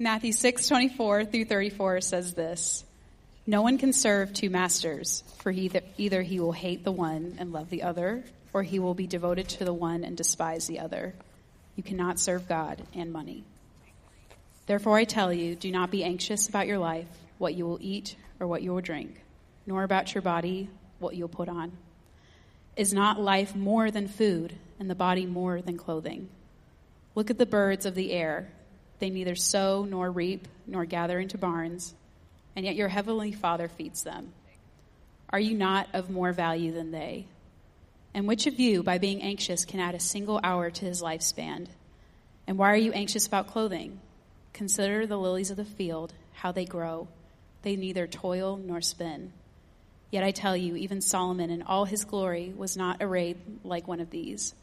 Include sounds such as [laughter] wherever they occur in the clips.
Matthew 6:24 through 34 says this: No one can serve two masters, for either, either he will hate the one and love the other, or he will be devoted to the one and despise the other. You cannot serve God and money. Therefore I tell you, do not be anxious about your life, what you will eat or what you will drink, nor about your body, what you will put on. Is not life more than food, and the body more than clothing? Look at the birds of the air. They neither sow nor reap nor gather into barns, and yet your heavenly Father feeds them. Are you not of more value than they? And which of you, by being anxious, can add a single hour to his lifespan? And why are you anxious about clothing? Consider the lilies of the field, how they grow. They neither toil nor spin. Yet I tell you, even Solomon in all his glory was not arrayed like one of these.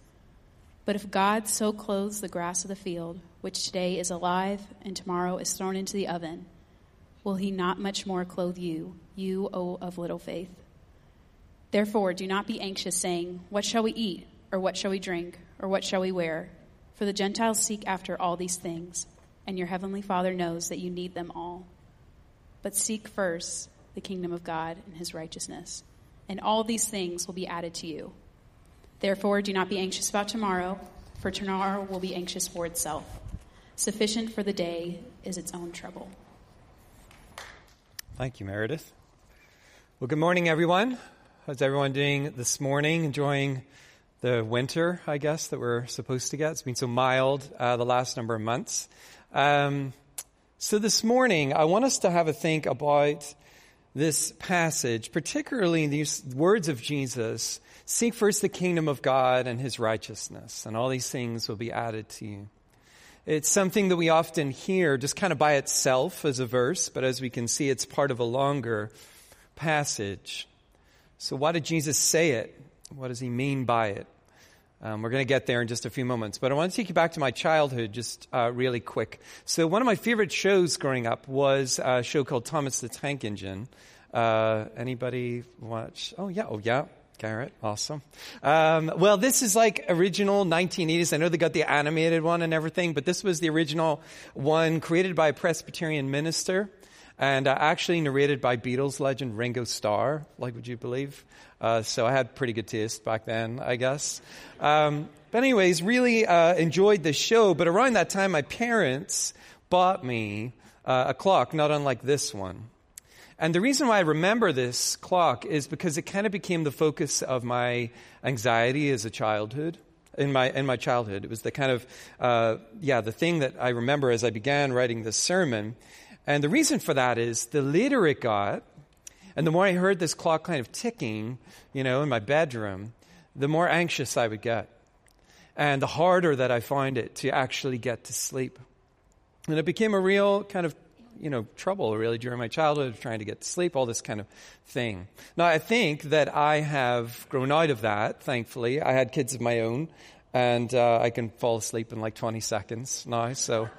But if God so clothes the grass of the field, which today is alive and tomorrow is thrown into the oven, will he not much more clothe you, you, O of little faith? Therefore, do not be anxious, saying, What shall we eat? Or what shall we drink? Or what shall we wear? For the Gentiles seek after all these things, and your heavenly Father knows that you need them all. But seek first the kingdom of God and his righteousness, and all these things will be added to you. Therefore, do not be anxious about tomorrow, for tomorrow will be anxious for itself. Sufficient for the day is its own trouble. Thank you, Meredith. Well, good morning, everyone. How's everyone doing this morning? Enjoying the winter, I guess, that we're supposed to get. It's been so mild uh, the last number of months. Um, so this morning, I want us to have a think about this passage, particularly these words of Jesus Seek first the kingdom of God and his righteousness, and all these things will be added to you. It's something that we often hear just kind of by itself as a verse, but as we can see, it's part of a longer passage. So, why did Jesus say it? What does he mean by it? Um, we're going to get there in just a few moments, but I want to take you back to my childhood just uh, really quick. So, one of my favorite shows growing up was a show called Thomas the Tank Engine. Uh, anybody watch? Oh yeah, oh yeah. Garrett, awesome. Um, well, this is like original 1980s. I know they got the animated one and everything, but this was the original one created by a Presbyterian minister and uh, actually narrated by Beatles legend Ringo Starr. Like, would you believe? Uh, so I had pretty good taste back then, I guess. Um, but anyways, really uh, enjoyed the show. But around that time, my parents bought me uh, a clock, not unlike this one. And the reason why I remember this clock is because it kind of became the focus of my anxiety as a childhood. In my in my childhood, it was the kind of uh, yeah the thing that I remember as I began writing this sermon, and the reason for that is the later it got, and the more I heard this clock kind of ticking, you know, in my bedroom, the more anxious I would get, and the harder that I find it to actually get to sleep, and it became a real kind of you know, trouble really during my childhood, trying to get to sleep, all this kind of thing. Now, I think that I have grown out of that, thankfully. I had kids of my own, and uh, I can fall asleep in like 20 seconds now, so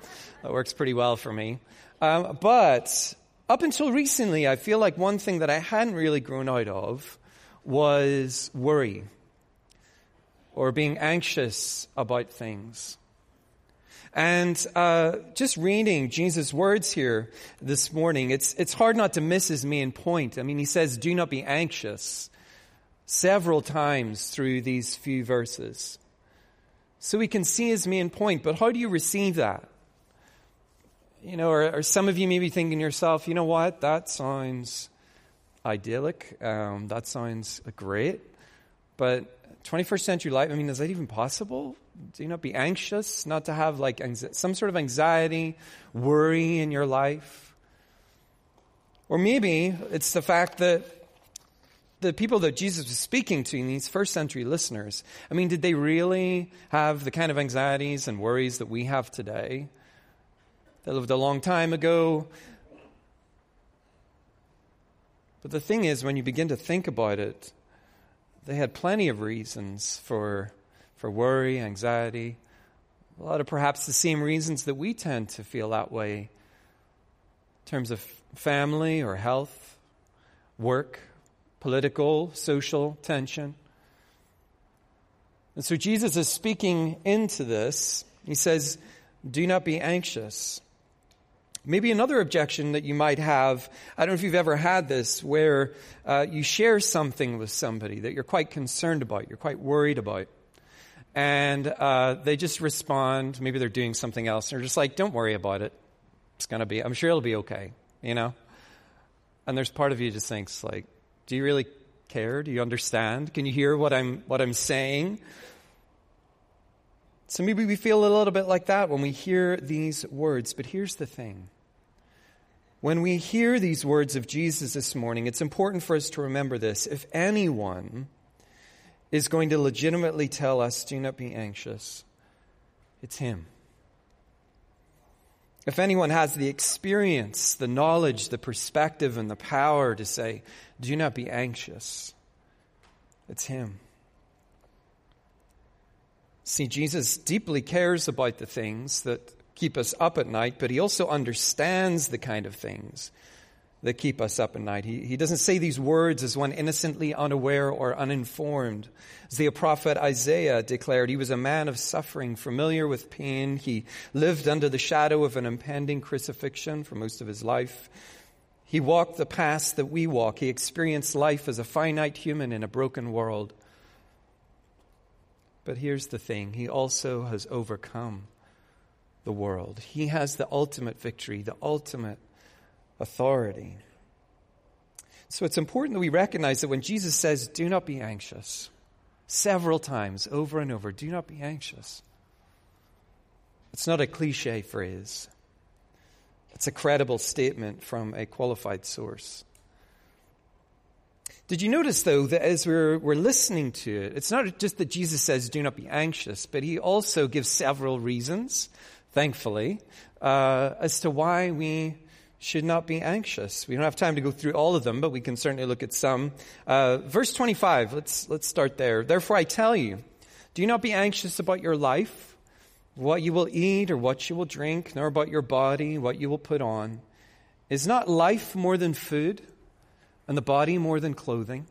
that works pretty well for me. Um, but up until recently, I feel like one thing that I hadn't really grown out of was worry or being anxious about things. And uh, just reading Jesus' words here this morning, it's, it's hard not to miss his main point. I mean, he says, Do not be anxious several times through these few verses. So we can see his main point, but how do you receive that? You know, or, or some of you may be thinking to yourself, you know what, that sounds idyllic, um, that sounds great, but 21st century life, I mean, is that even possible? Do not be anxious, not to have like some sort of anxiety, worry in your life? Or maybe it's the fact that the people that Jesus was speaking to, these first century listeners, I mean, did they really have the kind of anxieties and worries that we have today? They lived a long time ago. But the thing is, when you begin to think about it, they had plenty of reasons for, for worry, anxiety, a lot of perhaps the same reasons that we tend to feel that way in terms of family or health, work, political, social tension. And so Jesus is speaking into this. He says, Do not be anxious. Maybe another objection that you might have, I don't know if you've ever had this, where uh, you share something with somebody that you're quite concerned about, you're quite worried about. And uh, they just respond, maybe they're doing something else, and they're just like, don't worry about it. It's going to be, I'm sure it'll be okay, you know? And there's part of you just thinks, like, do you really care? Do you understand? Can you hear what I'm, what I'm saying? So maybe we feel a little bit like that when we hear these words. But here's the thing when we hear these words of Jesus this morning, it's important for us to remember this. If anyone is going to legitimately tell us, do not be anxious, it's Him. If anyone has the experience, the knowledge, the perspective, and the power to say, do not be anxious, it's Him. See, Jesus deeply cares about the things that keep us up at night, but he also understands the kind of things that keep us up at night. He, he doesn't say these words as one innocently unaware or uninformed. As the prophet Isaiah declared, he was a man of suffering, familiar with pain. He lived under the shadow of an impending crucifixion for most of his life. He walked the paths that we walk. He experienced life as a finite human in a broken world. But here's the thing He also has overcome the world. He has the ultimate victory, the ultimate authority. So it's important that we recognize that when Jesus says, do not be anxious, several times over and over, do not be anxious. It's not a cliche phrase. It's a credible statement from a qualified source. Did you notice, though, that as we're, we're listening to it, it's not just that Jesus says, do not be anxious, but he also gives several reasons, thankfully, uh, as to why we should not be anxious. We don't have time to go through all of them, but we can certainly look at some. Uh, verse 25, let's, let's start there. Therefore I tell you, do not be anxious about your life, what you will eat or what you will drink, nor about your body, what you will put on. Is not life more than food? and the body more than clothing.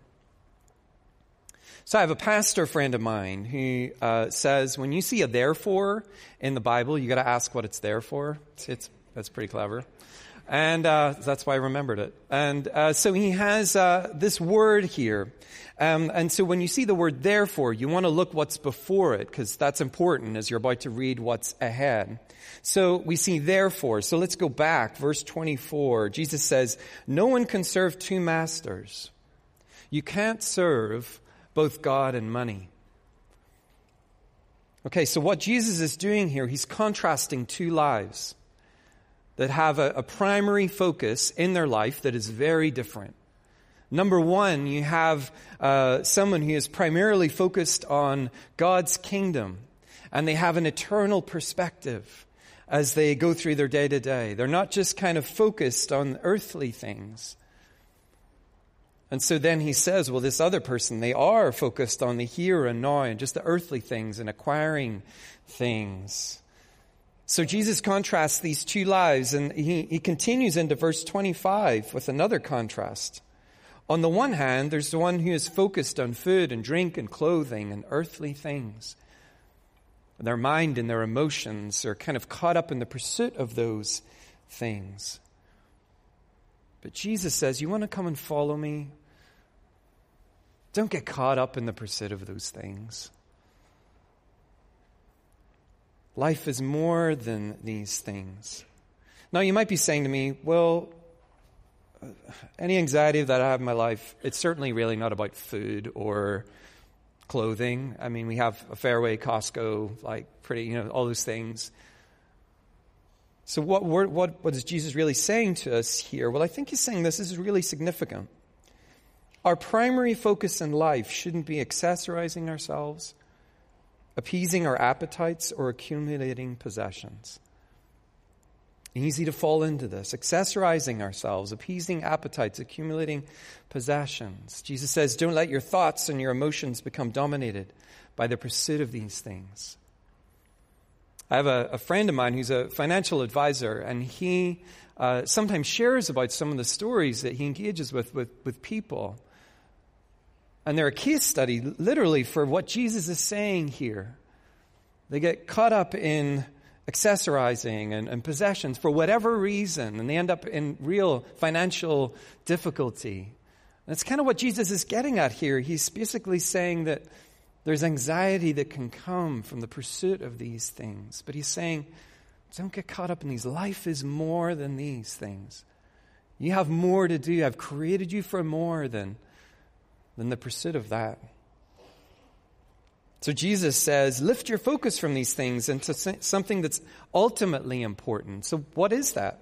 So I have a pastor friend of mine who uh, says when you see a therefore in the Bible, you got to ask what it's there for. It's, it's that's pretty clever, and uh, that's why I remembered it. And uh, so he has uh, this word here, um, and so when you see the word therefore, you want to look what's before it because that's important as you're about to read what's ahead. So we see therefore. So let's go back. Verse 24. Jesus says, no one can serve two masters. You can't serve both God and money. Okay, so what Jesus is doing here, he's contrasting two lives that have a, a, primary focus in their life that is very different. Number one, you have uh, someone who is primarily focused on God's kingdom, and they have an eternal perspective as they go through their day to day. They're not just kind of focused on earthly things. And so then he says, well, this other person, they are focused on the here and now and just the earthly things and acquiring things. So Jesus contrasts these two lives and he, he continues into verse 25 with another contrast. On the one hand, there's the one who is focused on food and drink and clothing and earthly things. Their mind and their emotions are kind of caught up in the pursuit of those things. But Jesus says, You want to come and follow me? Don't get caught up in the pursuit of those things. Life is more than these things. Now, you might be saying to me, Well, uh, any anxiety that I have in my life, it's certainly really not about food or clothing. I mean, we have a Fairway, Costco, like pretty, you know, all those things. So, what, what, what is Jesus really saying to us here? Well, I think he's saying this, this is really significant. Our primary focus in life shouldn't be accessorizing ourselves, appeasing our appetites, or accumulating possessions. Easy to fall into this, accessorizing ourselves, appeasing appetites, accumulating possessions. Jesus says, Don't let your thoughts and your emotions become dominated by the pursuit of these things. I have a, a friend of mine who's a financial advisor, and he uh, sometimes shares about some of the stories that he engages with, with, with people. And they're a case study, literally, for what Jesus is saying here. They get caught up in accessorizing and, and, possessions for whatever reason, and they end up in real financial difficulty. That's kind of what Jesus is getting at here. He's basically saying that there's anxiety that can come from the pursuit of these things. But he's saying, don't get caught up in these. Life is more than these things. You have more to do. I've created you for more than, than the pursuit of that. So Jesus says, lift your focus from these things into something that's ultimately important. So, what is that?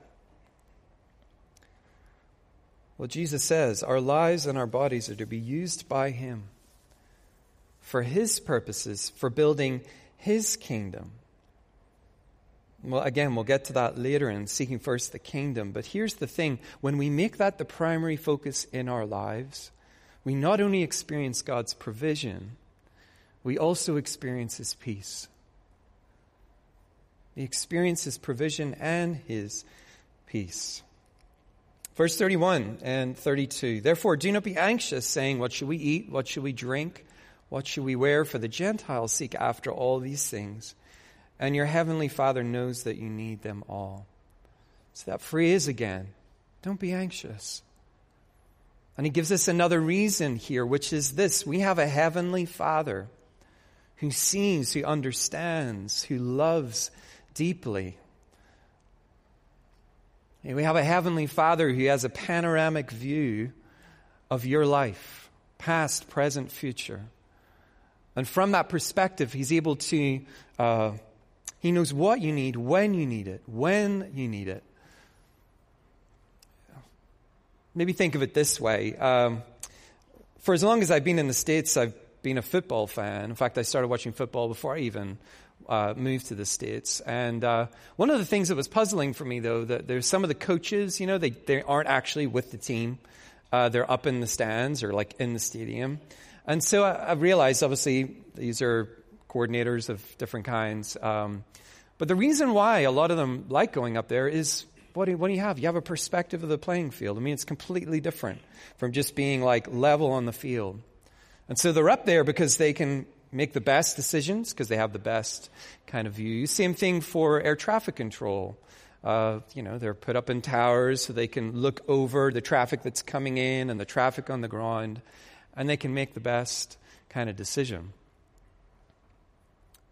Well, Jesus says, our lives and our bodies are to be used by Him for His purposes, for building His kingdom. Well, again, we'll get to that later in seeking first the kingdom. But here's the thing when we make that the primary focus in our lives, we not only experience God's provision, we also experience His peace. We experience His provision and His peace. Verse 31 and 32. Therefore, do not be anxious, saying, What should we eat? What should we drink? What should we wear? For the Gentiles seek after all these things, and your heavenly Father knows that you need them all. So that phrase again don't be anxious. And he gives us another reason here, which is this we have a heavenly Father who sees, who understands, who loves deeply. And we have a heavenly Father who has a panoramic view of your life, past, present, future. And from that perspective, he's able to, uh, he knows what you need, when you need it, when you need it. Maybe think of it this way. Um, for as long as I've been in the States, I've been a football fan. In fact, I started watching football before I even uh, moved to the States. And uh, one of the things that was puzzling for me, though, that there's some of the coaches, you know, they, they aren't actually with the team. Uh, they're up in the stands or like in the stadium. And so I, I realized, obviously, these are coordinators of different kinds. Um, but the reason why a lot of them like going up there is what do, you, what do you have? You have a perspective of the playing field. I mean, it's completely different from just being like level on the field. And so they're up there because they can make the best decisions because they have the best kind of view. Same thing for air traffic control. Uh, you know, they're put up in towers so they can look over the traffic that's coming in and the traffic on the ground and they can make the best kind of decision.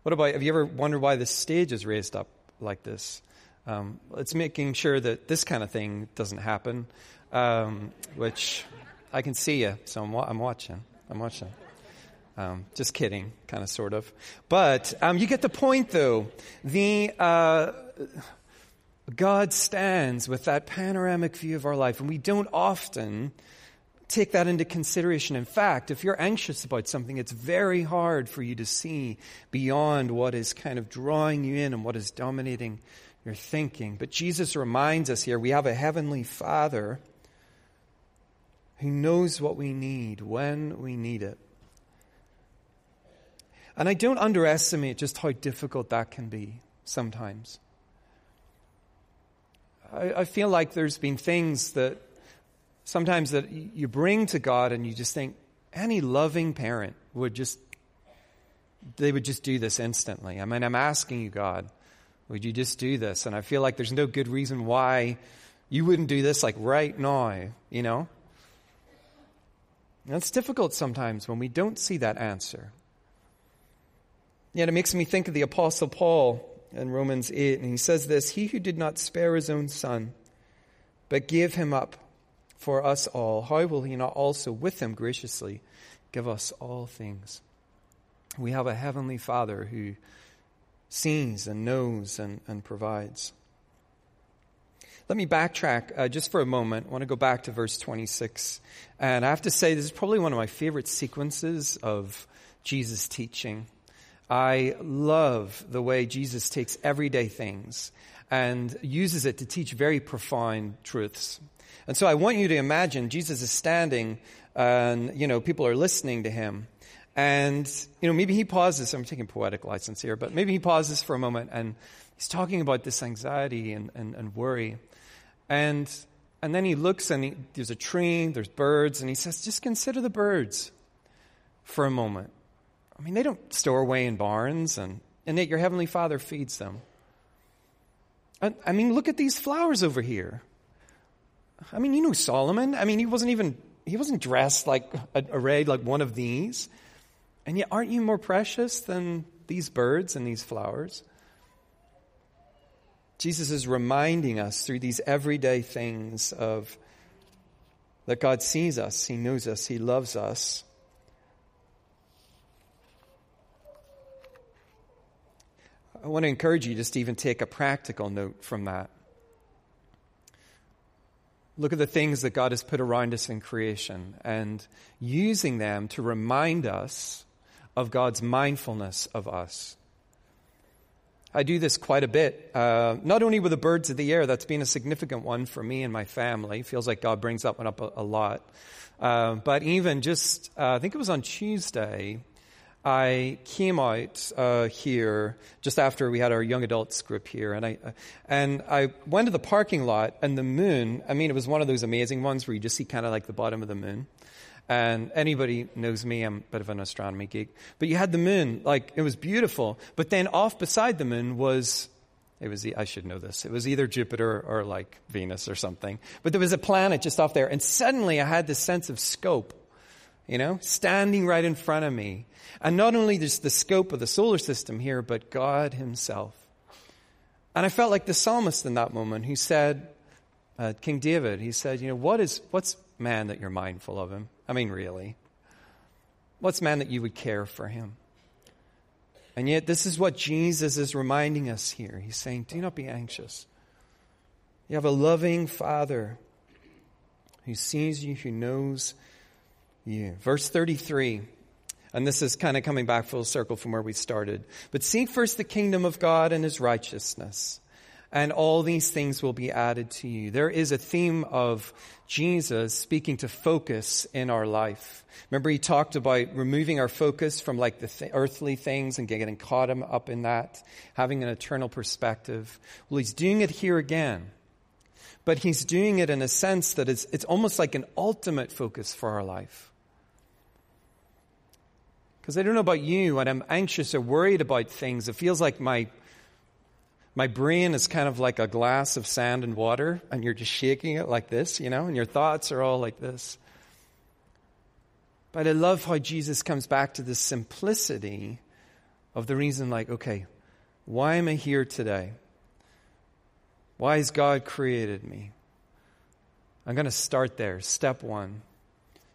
What about, have you ever wondered why the stage is raised up like this? Um, it's making sure that this kind of thing doesn't happen, um, which I can see you, so I'm, I'm watching. I'm watching. Um, just kidding, kind of, sort of. But um, you get the point, though. The uh, God stands with that panoramic view of our life, and we don't often take that into consideration. In fact, if you're anxious about something, it's very hard for you to see beyond what is kind of drawing you in and what is dominating your thinking. But Jesus reminds us here we have a heavenly Father who knows what we need when we need it. And I don't underestimate just how difficult that can be sometimes. I, I feel like there's been things that sometimes that you bring to God and you just think any loving parent would just they would just do this instantly. I mean, I'm asking you, God, would you just do this? And I feel like there's no good reason why you wouldn't do this like right now, you know? And it's difficult sometimes when we don't see that answer. Yet it makes me think of the Apostle Paul in Romans 8, and he says this He who did not spare his own son, but gave him up for us all, how will he not also with him graciously give us all things? We have a heavenly Father who sees and knows and, and provides. Let me backtrack uh, just for a moment. I want to go back to verse 26. And I have to say, this is probably one of my favorite sequences of Jesus' teaching. I love the way Jesus takes everyday things and uses it to teach very profound truths. And so I want you to imagine Jesus is standing and, you know, people are listening to him. And, you know, maybe he pauses. I'm taking poetic license here, but maybe he pauses for a moment and he's talking about this anxiety and, and, and worry. And, and then he looks and he, there's a tree, there's birds, and he says, just consider the birds for a moment. I mean, they don't store away in barns, and, and yet your Heavenly Father feeds them. I mean, look at these flowers over here. I mean, you know Solomon. I mean, he wasn't even, he wasn't dressed like, arrayed like one of these. And yet, aren't you more precious than these birds and these flowers? Jesus is reminding us through these everyday things of that God sees us, He knows us, He loves us. I want to encourage you just to even take a practical note from that. Look at the things that God has put around us in creation and using them to remind us of God's mindfulness of us. I do this quite a bit, uh, not only with the birds of the air, that's been a significant one for me and my family. Feels like God brings that one up a, a lot. Uh, but even just, uh, I think it was on Tuesday, I came out uh, here just after we had our young adults group here, and I and I went to the parking lot, and the moon. I mean, it was one of those amazing ones where you just see kind of like the bottom of the moon. And anybody knows me, I'm a bit of an astronomy geek. But you had the moon, like it was beautiful. But then off beside the moon was, it was, I should know this. It was either Jupiter or like Venus or something. But there was a planet just off there. And suddenly I had this sense of scope, you know, standing right in front of me. And not only just the scope of the solar system here, but God Himself. And I felt like the psalmist in that moment who said, uh, King David, he said, you know, what is, what's man that you're mindful of him? I mean, really. What's man that you would care for him? And yet, this is what Jesus is reminding us here. He's saying, Do not be anxious. You have a loving Father who sees you, who knows you. Verse 33, and this is kind of coming back full circle from where we started. But seek first the kingdom of God and his righteousness and all these things will be added to you. There is a theme of Jesus speaking to focus in our life. Remember, he talked about removing our focus from like the th- earthly things and getting caught up in that, having an eternal perspective. Well, he's doing it here again. But he's doing it in a sense that it's, it's almost like an ultimate focus for our life. Because I don't know about you, when I'm anxious or worried about things, it feels like my my brain is kind of like a glass of sand and water, and you're just shaking it like this, you know, and your thoughts are all like this. But I love how Jesus comes back to the simplicity of the reason, like, okay, why am I here today? Why has God created me? I'm going to start there. Step one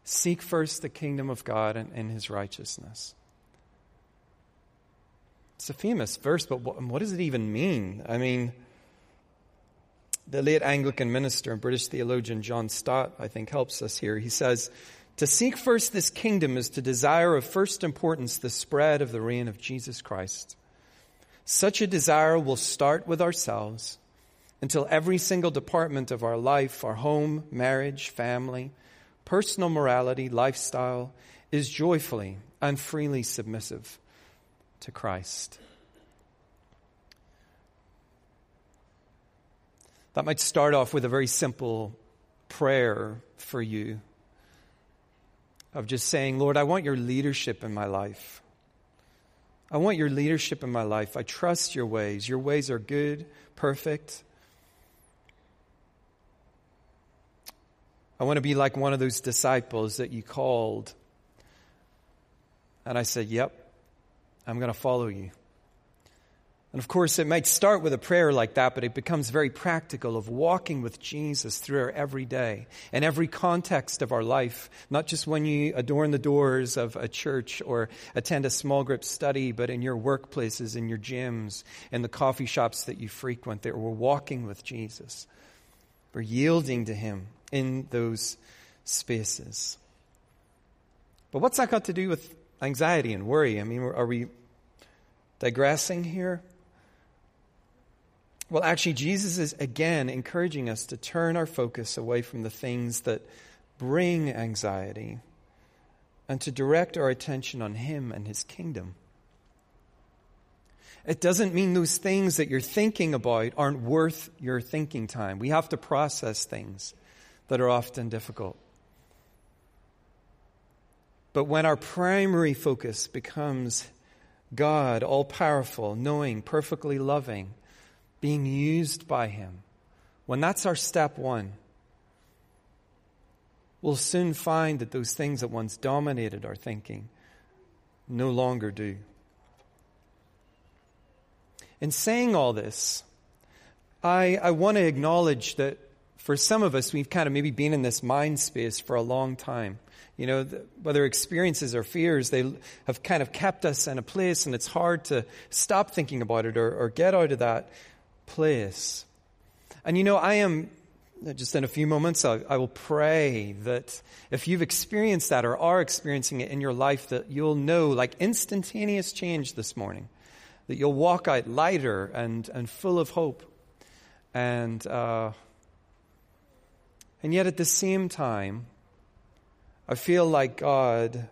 seek first the kingdom of God and, and his righteousness. It's a famous verse, but what, what does it even mean? I mean, the late Anglican minister and British theologian John Stott, I think, helps us here. He says, To seek first this kingdom is to desire of first importance the spread of the reign of Jesus Christ. Such a desire will start with ourselves until every single department of our life, our home, marriage, family, personal morality, lifestyle, is joyfully and freely submissive to Christ. That might start off with a very simple prayer for you of just saying, Lord, I want your leadership in my life. I want your leadership in my life. I trust your ways. Your ways are good, perfect. I want to be like one of those disciples that you called. And I said, Yep, I'm going to follow you. And of course, it might start with a prayer like that, but it becomes very practical of walking with Jesus through our everyday and every context of our life, not just when you adorn the doors of a church or attend a small group study, but in your workplaces, in your gyms, in the coffee shops that you frequent, that we're walking with Jesus. We're yielding to Him in those spaces. But what's that got to do with anxiety and worry. I mean, are we digressing here? Well, actually, Jesus is again encouraging us to turn our focus away from the things that bring anxiety and to direct our attention on Him and His kingdom. It doesn't mean those things that you're thinking about aren't worth your thinking time. We have to process things that are often difficult. But when our primary focus becomes God, all powerful, knowing, perfectly loving, being used by Him, when that's our step one, we'll soon find that those things that once dominated our thinking no longer do. In saying all this, I, I want to acknowledge that for some of us, we've kind of maybe been in this mind space for a long time. You know, the, whether experiences or fears, they have kind of kept us in a place, and it's hard to stop thinking about it or, or get out of that place. And you know, I am just in a few moments, I, I, will pray that if you've experienced that or are experiencing it in your life, that you'll know like instantaneous change this morning, that you'll walk out lighter and, and full of hope. And, uh, and yet at the same time, I feel like God,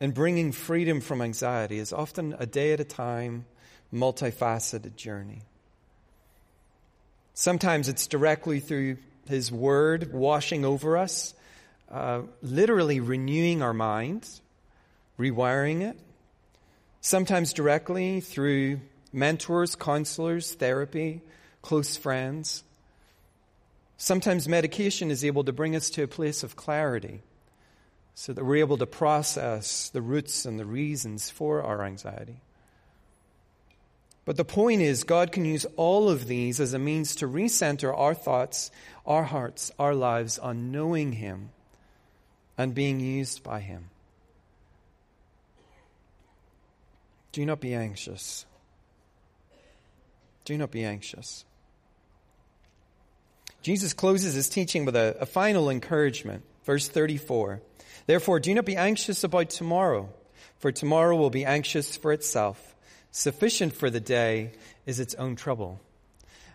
in bringing freedom from anxiety, is often a day at a time, multifaceted journey. Sometimes it's directly through His Word washing over us, uh, literally renewing our minds, rewiring it. Sometimes directly through mentors, counselors, therapy, close friends. Sometimes medication is able to bring us to a place of clarity so that we're able to process the roots and the reasons for our anxiety. But the point is, God can use all of these as a means to recenter our thoughts, our hearts, our lives on knowing Him and being used by Him. Do not be anxious. Do not be anxious. Jesus closes his teaching with a, a, final encouragement. Verse 34 Therefore, do not be anxious about tomorrow, for tomorrow will be anxious for itself. Sufficient for the day is its own trouble.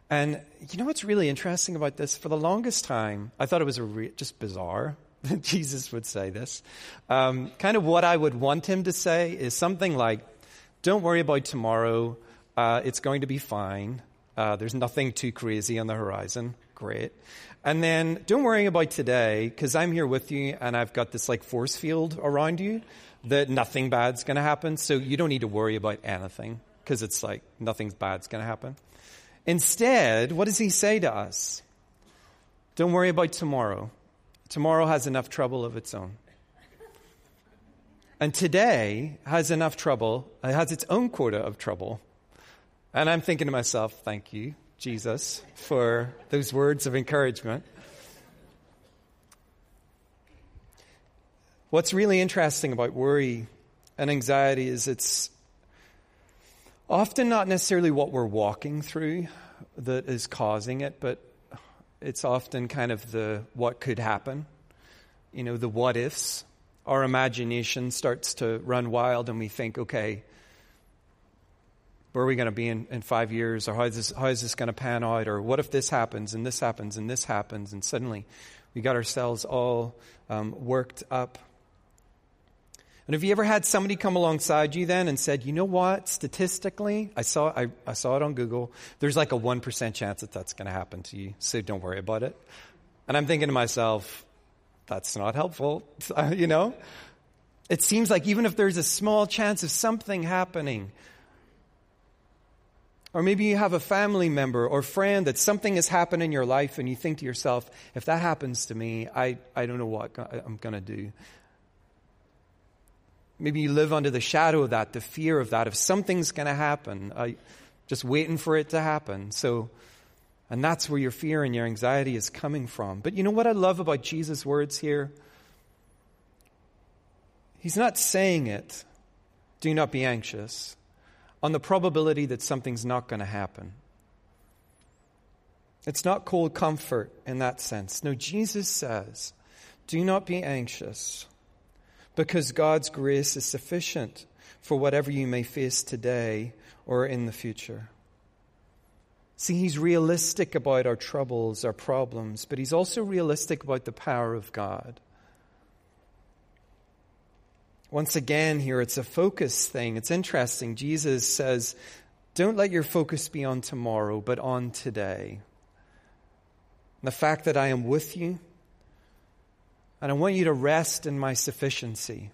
And you know what's really interesting about this? For the longest time, I thought it was re- just bizarre [laughs] that Jesus would say this. Um, kind of what I would want him to say is something like, Don't worry about tomorrow. Uh, it's going to be fine. Uh, there's nothing too crazy on the horizon. Great. And then don't worry about today because I'm here with you and I've got this like force field around you that nothing bad's going to happen. So you don't need to worry about anything because it's like nothing bad's going to happen. Instead, what does he say to us? Don't worry about tomorrow. Tomorrow has enough trouble of its own. And today has enough trouble, it has its own quota of trouble. And I'm thinking to myself, thank you, Jesus, for those words of encouragement. What's really interesting about worry and anxiety is it's often not necessarily what we're walking through that is causing it, but it's often kind of the what could happen, you know, the what ifs. Our imagination starts to run wild and we think, okay, where are we going to be in, in five years? Or how is this, how is this going to pan out? Or what if this happens and this happens and this happens? And suddenly we got ourselves all um, worked up and have you ever had somebody come alongside you then and said, you know what, statistically, I saw, I, I saw it on Google, there's like a 1% chance that that's going to happen to you, so don't worry about it. And I'm thinking to myself, that's not helpful, [laughs] you know? It seems like even if there's a small chance of something happening, or maybe you have a family member or friend that something has happened in your life and you think to yourself, if that happens to me, I, I don't know what I'm going to do. Maybe you live under the shadow of that, the fear of that. If something's going to happen, uh, just waiting for it to happen. So, and that's where your fear and your anxiety is coming from. But you know what I love about Jesus' words here? He's not saying it, do not be anxious, on the probability that something's not going to happen. It's not cold comfort in that sense. No, Jesus says, do not be anxious because God's grace is sufficient for whatever you may face today or in the future. See, he's realistic about our troubles, our problems, but he's also realistic about the power of God. Once again, here it's a focus thing. It's interesting. Jesus says, Don't let your focus be on tomorrow, but on today. The fact that I am with you, and I want you to rest in my sufficiency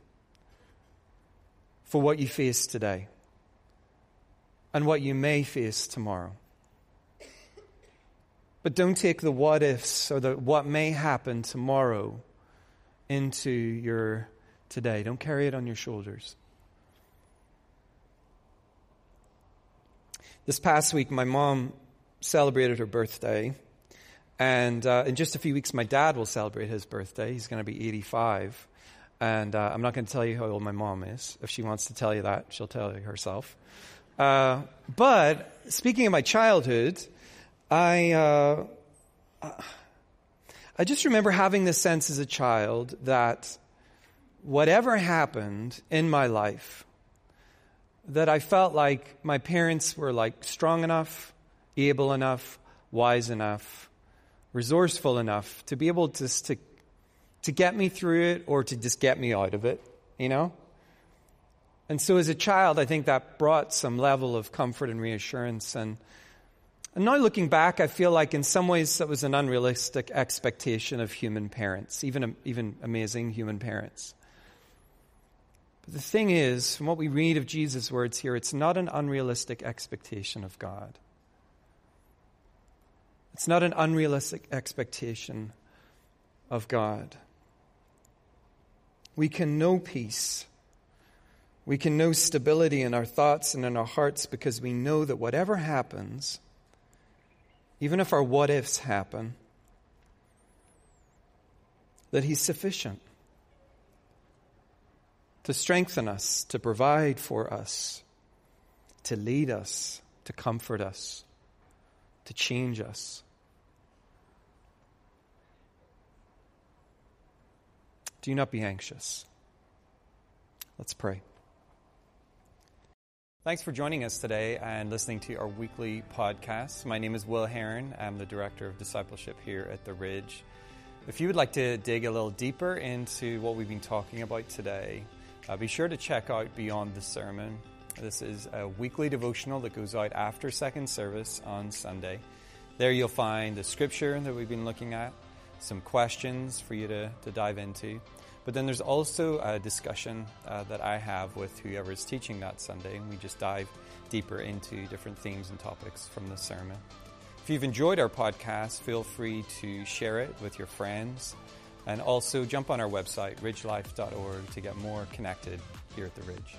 for what you face today and what you may face tomorrow. But don't take the what ifs or the what may happen tomorrow into your today. Don't carry it on your shoulders. This past week, my mom celebrated her birthday. And uh, in just a few weeks, my dad will celebrate his birthday. He's going to be 85. And uh, I'm not going to tell you how old my mom is. If she wants to tell you that, she'll tell you herself. Uh, but speaking of my childhood, I, uh, I just remember having this sense as a child that whatever happened in my life, that I felt like my parents were like strong enough, able enough, wise enough, resourceful enough to be able to, to, to get me through it or to just get me out of it, you know? And so as a child, I think that brought some level of comfort and reassurance and and now looking back, I feel like in some ways that was an unrealistic expectation of human parents, even, even amazing human parents. The thing is, from what we read of Jesus' words here, it's not an unrealistic expectation of God. It's not an unrealistic expectation of God. We can know peace. We can know stability in our thoughts and in our hearts because we know that whatever happens, even if our what ifs happen, that He's sufficient to strengthen us, to provide for us, to lead us, to comfort us, to change us. Do not be anxious. Let's pray. Thanks for joining us today and listening to our weekly podcast. My name is Will Herron. I'm the Director of Discipleship here at The Ridge. If you would like to dig a little deeper into what we've been talking about today, uh, be sure to check out Beyond the Sermon. This is a weekly devotional that goes out after second service on Sunday. There you'll find the scripture that we've been looking at, some questions for you to, to dive into. But then there's also a discussion uh, that I have with whoever is teaching that Sunday, and we just dive deeper into different themes and topics from the sermon. If you've enjoyed our podcast, feel free to share it with your friends, and also jump on our website, ridgelife.org, to get more connected here at the Ridge.